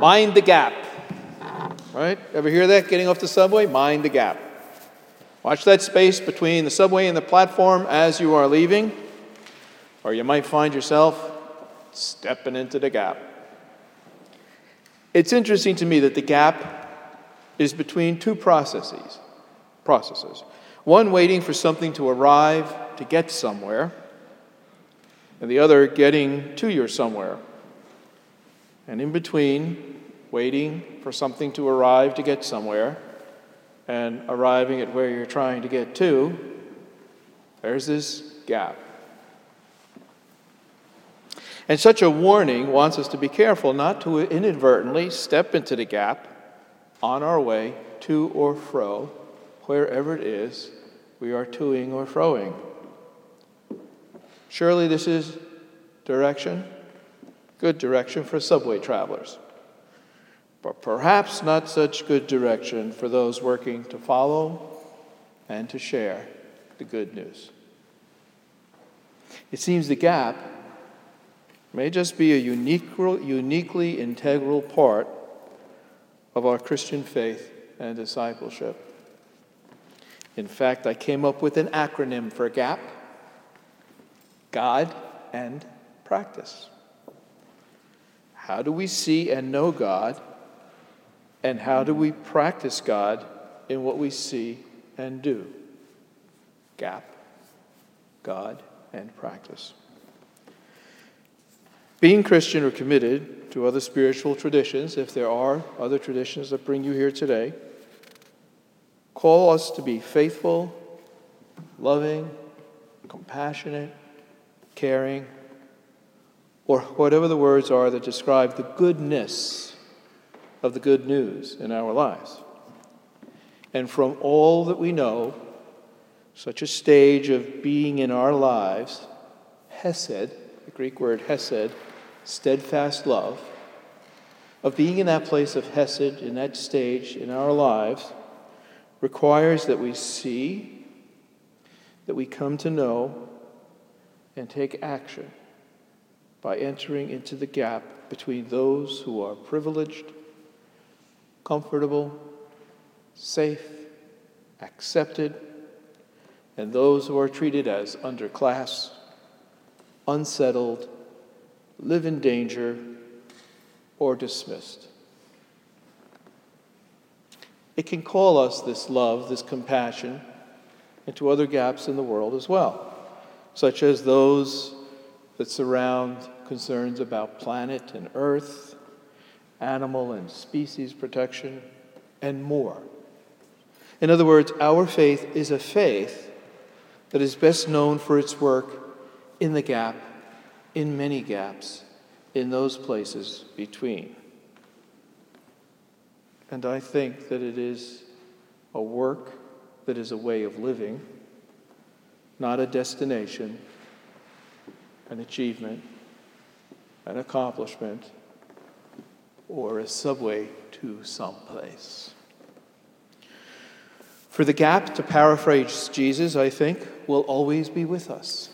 Mind the gap. Right? Ever hear that? Getting off the subway? Mind the gap. Watch that space between the subway and the platform as you are leaving, or you might find yourself stepping into the gap. It's interesting to me that the gap is between two processes. Processes. One waiting for something to arrive to get somewhere, and the other getting to your somewhere. And in between, waiting for something to arrive to get somewhere, and arriving at where you're trying to get to, there's this gap. And such a warning wants us to be careful not to inadvertently step into the gap on our way to or fro, wherever it is we are toing or froing. Surely this is direction, good direction for subway travelers but perhaps not such good direction for those working to follow and to share the good news. It seems the gap may just be a unique, uniquely integral part of our Christian faith and discipleship. In fact, I came up with an acronym for GAP God and Practice. How do we see and know God and how do we practice God in what we see and do? Gap, God, and practice. Being Christian or committed to other spiritual traditions, if there are other traditions that bring you here today, call us to be faithful, loving, compassionate, caring, or whatever the words are that describe the goodness of the good news in our lives. And from all that we know, such a stage of being in our lives, hesed, the Greek word hesed, steadfast love, of being in that place of hesed, in that stage in our lives, requires that we see, that we come to know, and take action by entering into the gap between those who are privileged comfortable, safe, accepted, and those who are treated as underclass, unsettled, live in danger, or dismissed. It can call us this love, this compassion, into other gaps in the world as well, such as those that surround concerns about planet and earth, animal and species protection, and more. In other words, our faith is a faith that is best known for its work in the gap, in many gaps, in those places between. And I think that it is a work that is a way of living, not a destination, an achievement, an accomplishment, or a subway to someplace. For the gap, to paraphrase Jesus, I think, will always be with us.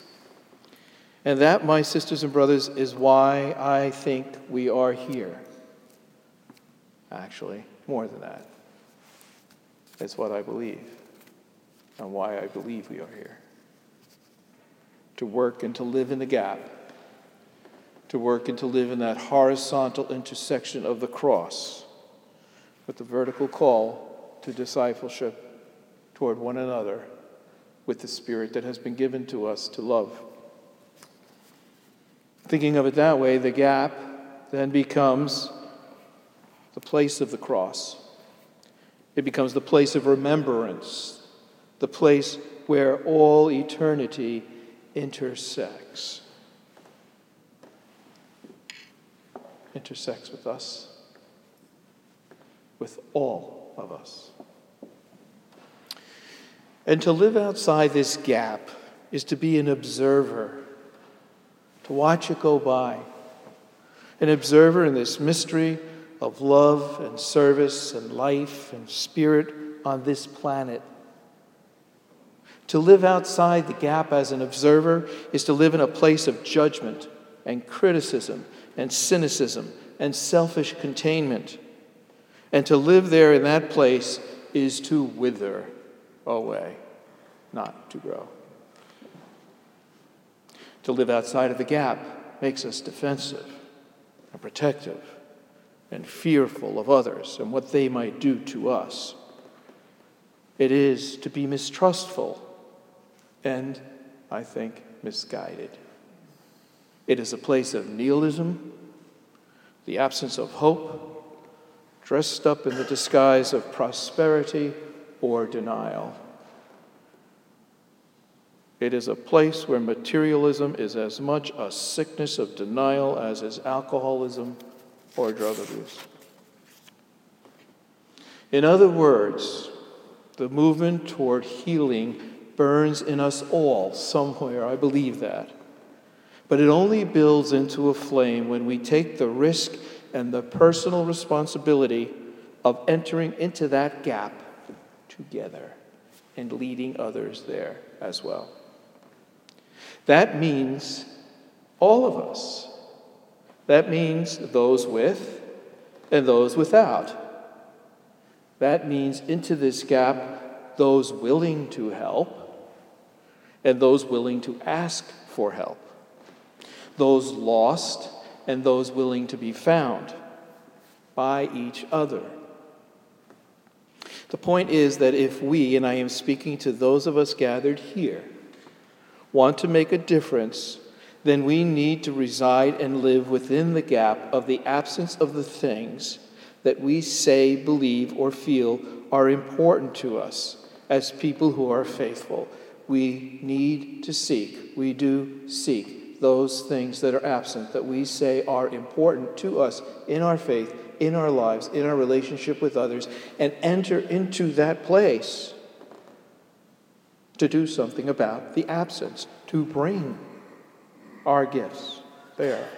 And that, my sisters and brothers, is why I think we are here. Actually, more than that. It's what I believe and why I believe we are here. To work and to live in the gap to work and to live in that horizontal intersection of the cross with the vertical call to discipleship toward one another with the Spirit that has been given to us to love. Thinking of it that way, the gap then becomes the place of the cross. It becomes the place of remembrance, the place where all eternity intersects. Intersects with us, with all of us. And to live outside this gap is to be an observer, to watch it go by. An observer in this mystery of love and service and life and spirit on this planet. To live outside the gap as an observer is to live in a place of judgment and criticism and cynicism and selfish containment. And to live there in that place is to wither away, not to grow. To live outside of the gap makes us defensive and protective and fearful of others and what they might do to us. It is to be mistrustful and, I think, misguided. It is a place of nihilism, the absence of hope, dressed up in the disguise of prosperity or denial. It is a place where materialism is as much a sickness of denial as is alcoholism or drug abuse. In other words, the movement toward healing burns in us all somewhere. I believe that. But it only builds into a flame when we take the risk and the personal responsibility of entering into that gap together and leading others there as well. That means all of us. That means those with and those without. That means into this gap, those willing to help and those willing to ask for help, those lost and those willing to be found by each other. The point is that if we, and I am speaking to those of us gathered here, want to make a difference, then we need to reside and live within the gap of the absence of the things that we say, believe, or feel are important to us as people who are faithful. We need to seek, we do seek those things that are absent that we say are important to us in our faith, in our lives, in our relationship with others, and enter into that place to do something about the absence, to bring our gifts there.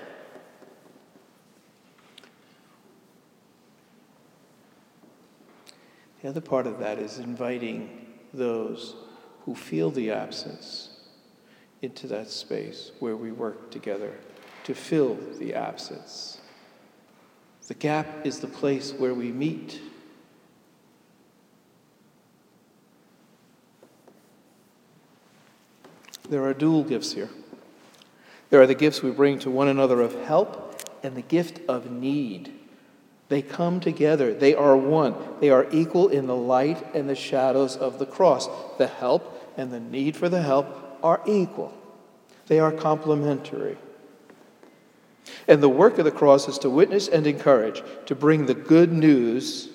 The other part of that is inviting those who feel the absence into that space where we work together to fill the absence. The gap is the place where we meet. There are dual gifts here. There are the gifts we bring to one another of help and the gift of need. They come together. They are one. They are equal in the light and the shadows of the cross. The help and the need for the help are equal, they are complementary. And the work of the cross is to witness and encourage, to bring the good news,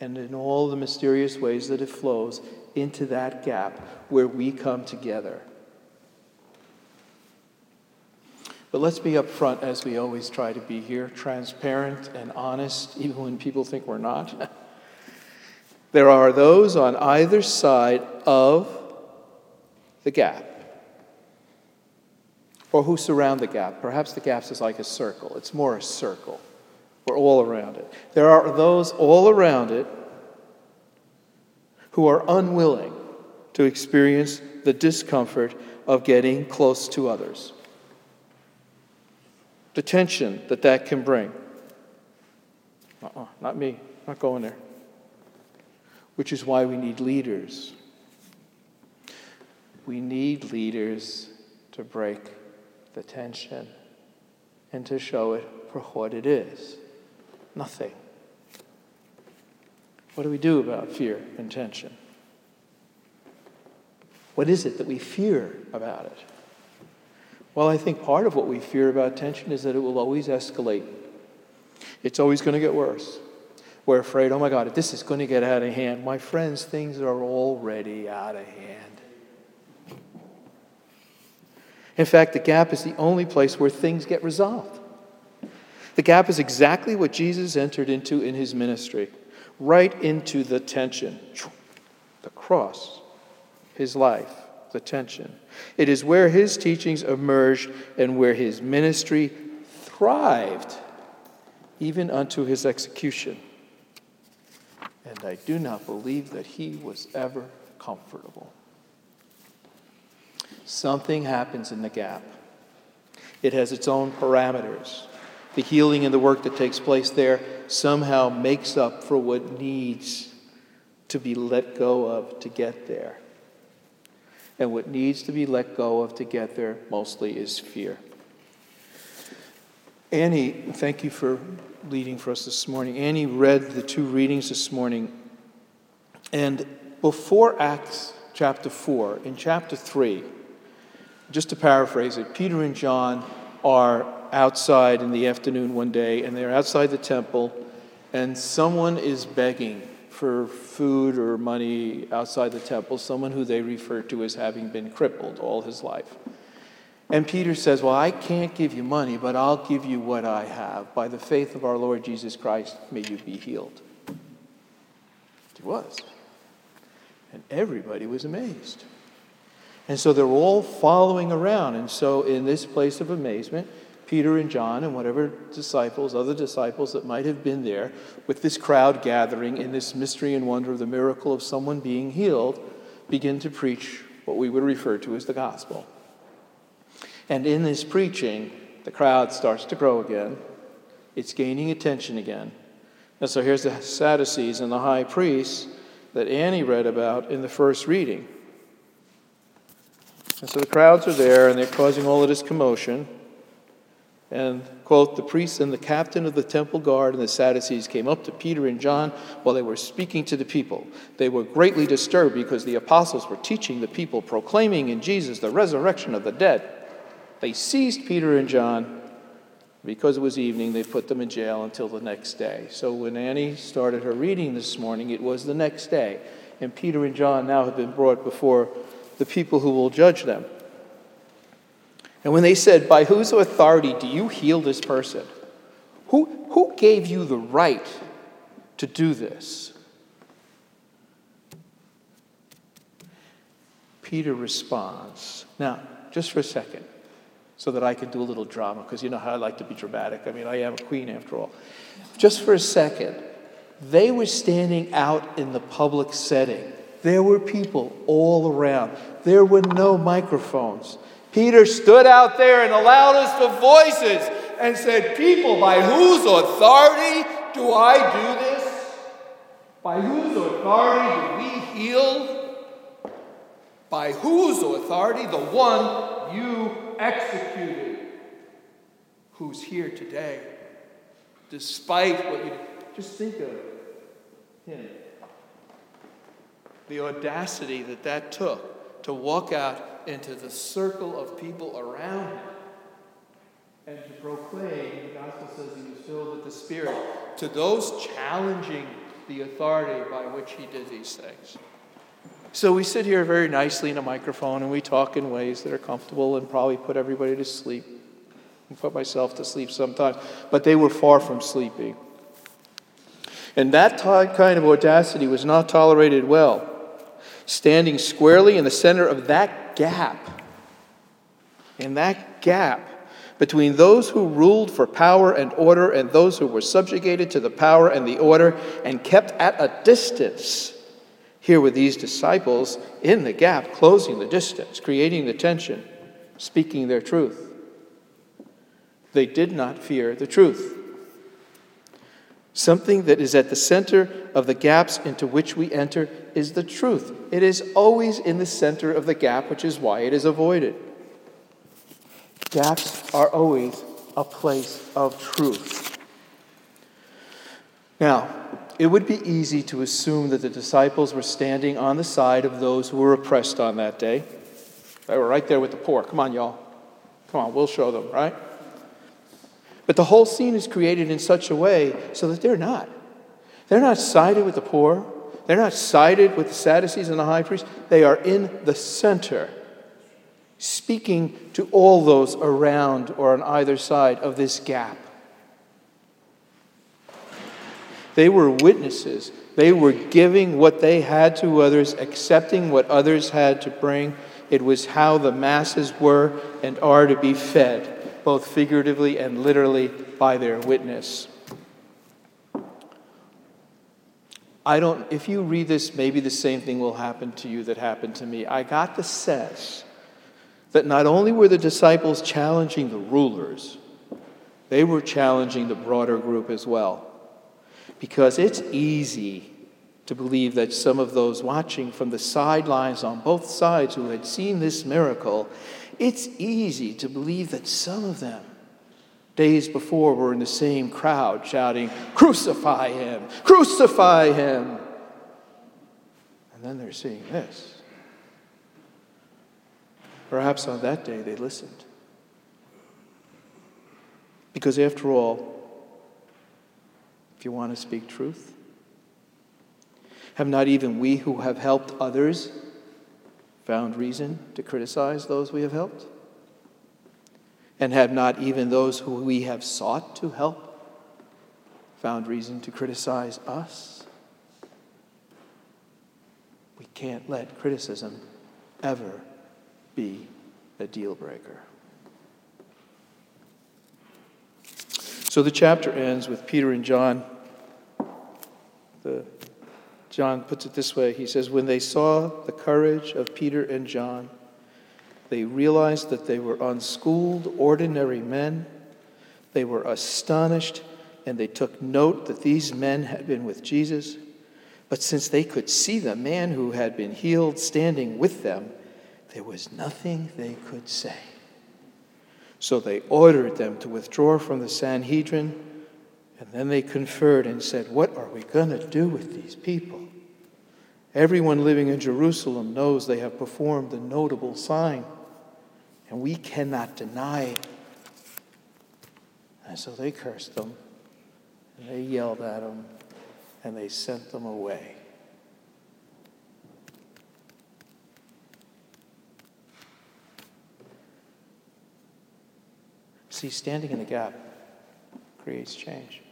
and in all the mysterious ways that it flows, into that gap where we come together. But let's be upfront as we always try to be here, transparent and honest, even when people think we're not. there are those on either side of the gap, or who surround the gap. Perhaps the gap is like a circle, it's more a circle. We're all around it. There are those all around it who are unwilling to experience the discomfort of getting close to others the tension that that can bring. Uh-uh, not me, not going there. Which is why we need leaders. We need leaders to break the tension and to show it for what it is nothing. What do we do about fear and tension? What is it that we fear about it? Well, I think part of what we fear about tension is that it will always escalate. It's always going to get worse. We're afraid, oh my God, this is going to get out of hand. My friends, things are already out of hand. In fact, the gap is the only place where things get resolved. The gap is exactly what Jesus entered into in his ministry, right into the tension, the cross, his life the tension. It is where his teachings emerged and where his ministry thrived, even unto his execution. And I do not believe that he was ever comfortable. Something happens in the gap. It has its own parameters. the healing and the work that takes place there somehow makes up for what needs to be let go of to get there. And what needs to be let go of to get there mostly is fear. Annie, thank you for leading for us this morning. Annie read the two readings this morning. And before Acts chapter 4, in chapter 3, just to paraphrase it, Peter and John are outside in the afternoon one day, and they're outside the temple, and someone is begging for food or money outside the temple, someone who they refer to as having been crippled all his life. And Peter says, Well, I can't give you money, but I'll give you what I have. By the faith of our Lord Jesus Christ, may you be healed. He was. And everybody was amazed. And so they're all following around. And so, in this place of amazement, Peter and John and whatever disciples, other disciples that might have been there, with this crowd gathering in this mystery and wonder of the miracle of someone being healed, begin to preach what we would refer to as the gospel. And in this preaching, the crowd starts to grow again. It's gaining attention again. And so here's the Sadducees and the high priests that Annie read about in the first reading. And so the crowds are there and they're causing all of this commotion. And, quote, the priests and the captain of the temple guard and the Sadducees came up to Peter and John while they were speaking to the people. They were greatly disturbed because the apostles were teaching the people, proclaiming in Jesus the resurrection of the dead. They seized Peter and John. Because it was evening, they put them in jail until the next day. So when Annie started her reading this morning, it was the next day. And Peter and John now have been brought before the people who will judge them. And when they said, By whose authority do you heal this person? Who, who gave you the right to do this? Peter responds. Now, just for a second, so that I can do a little drama, because you know how I like to be dramatic. I mean, I am a queen after all. Just for a second, they were standing out in the public setting. There were people all around. There were no microphones. Peter stood out there in the loudest of voices and said, People, by whose authority do I do this? By whose authority do we heal? By whose authority? The one you executed, who's here today, despite what you. Just think of him. The audacity that that took to walk out into the circle of people around him and to proclaim, the gospel says he was filled with the Spirit, to those challenging the authority by which he did these things. So we sit here very nicely in a microphone and we talk in ways that are comfortable and probably put everybody to sleep. and put myself to sleep sometimes, but they were far from sleepy. And that kind of audacity was not tolerated well. Standing squarely in the center of that gap, in that gap between those who ruled for power and order and those who were subjugated to the power and the order and kept at a distance. Here were these disciples in the gap, closing the distance, creating the tension, speaking their truth. They did not fear the truth. Something that is at the center of the gaps into which we enter is the truth. It is always in the center of the gap, which is why it is avoided. Gaps are always a place of truth. Now, it would be easy to assume that the disciples were standing on the side of those who were oppressed on that day. They were right there with the poor. Come on, y'all. Come on, we'll show them, right? But the whole scene is created in such a way so that they're not. They're not sided with the poor. They're not sided with the Sadducees and the high priest. They are in the center, speaking to all those around or on either side of this gap. They were witnesses. They were giving what they had to others, accepting what others had to bring. It was how the masses were and are to be fed both figuratively and literally, by their witness. I don't, if you read this, maybe the same thing will happen to you that happened to me. I got the sense that not only were the disciples challenging the rulers, they were challenging the broader group as well. Because it's easy to believe that some of those watching from the sidelines on both sides who had seen this miracle, it's easy to believe that some of them, days before, were in the same crowd shouting, Crucify him! Crucify him! And then they're seeing this. Perhaps on that day they listened. Because after all, if you want to speak truth, have not even we who have helped others found reason to criticize those we have helped? And have not even those who we have sought to help found reason to criticize us? We can't let criticism ever be a deal breaker. So the chapter ends with Peter and John. The, John puts it this way He says, When they saw the courage of Peter and John, they realized that they were unschooled, ordinary men. They were astonished, and they took note that these men had been with Jesus. But since they could see the man who had been healed standing with them, there was nothing they could say. So they ordered them to withdraw from the Sanhedrin, and then they conferred and said, What are we going to do with these people? Everyone living in Jerusalem knows they have performed a notable sign, and we cannot deny it. And so they cursed them, and they yelled at them, and they sent them away. See, standing in the gap creates change.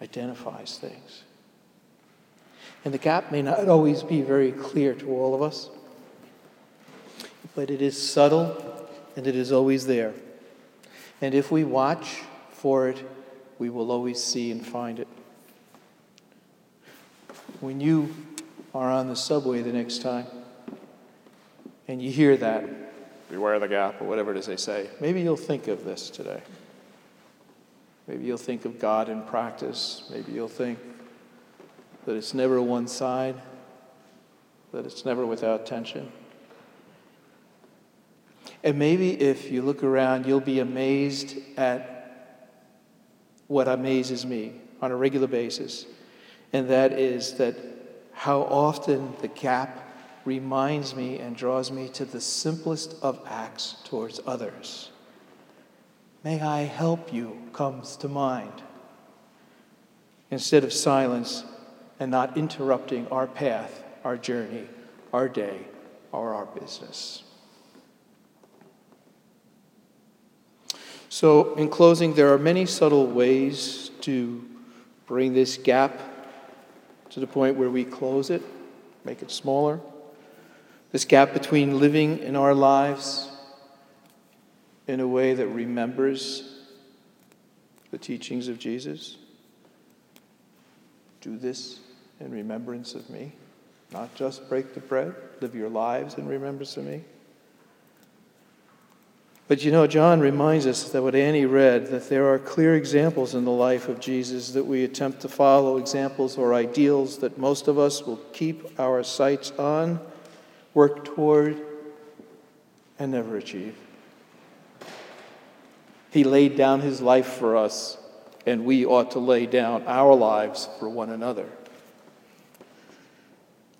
Identifies things. And the gap may not always be very clear to all of us, but it is subtle and it is always there. And if we watch for it, we will always see and find it. When you are on the subway the next time and you hear that, beware the gap, or whatever it is they say. Maybe you'll think of this today. Maybe you'll think of God in practice. Maybe you'll think that it's never one side, that it's never without tension. And maybe if you look around, you'll be amazed at what amazes me on a regular basis, and that is that how often the gap reminds me and draws me to the simplest of acts towards others. May I help you comes to mind. Instead of silence and not interrupting our path, our journey, our day, or our business. So, in closing, there are many subtle ways to bring this gap to the point where we close it, make it smaller this gap between living in our lives in a way that remembers the teachings of Jesus. Do this in remembrance of me. Not just break the bread, live your lives in remembrance of me. But you know, John reminds us that what Annie read, that there are clear examples in the life of Jesus that we attempt to follow, examples or ideals that most of us will keep our sights on work toward, and never achieve. He laid down his life for us, and we ought to lay down our lives for one another.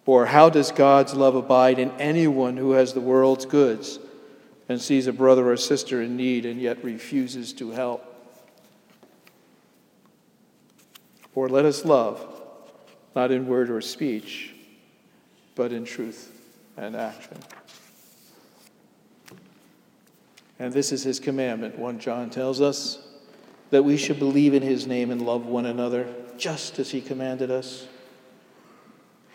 Or how does God's love abide in anyone who has the world's goods and sees a brother or sister in need and yet refuses to help? Or let us love, not in word or speech, but in truth and action. And this is his commandment. 1 John tells us that we should believe in his name and love one another just as he commanded us.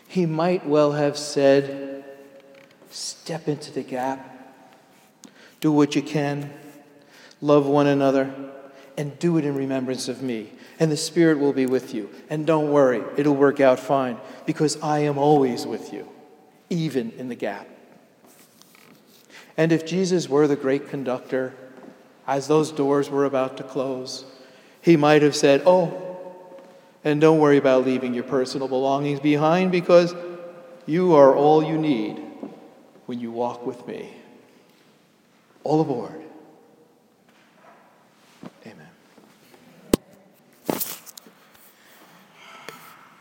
He might well have said, Step into the gap, do what you can, love one another, and do it in remembrance of me. And the Spirit will be with you. And don't worry, it'll work out fine because I am always with you even in the gap. And if Jesus were the great conductor, as those doors were about to close, he might have said, Oh, and don't worry about leaving your personal belongings behind because you are all you need when you walk with me. All aboard.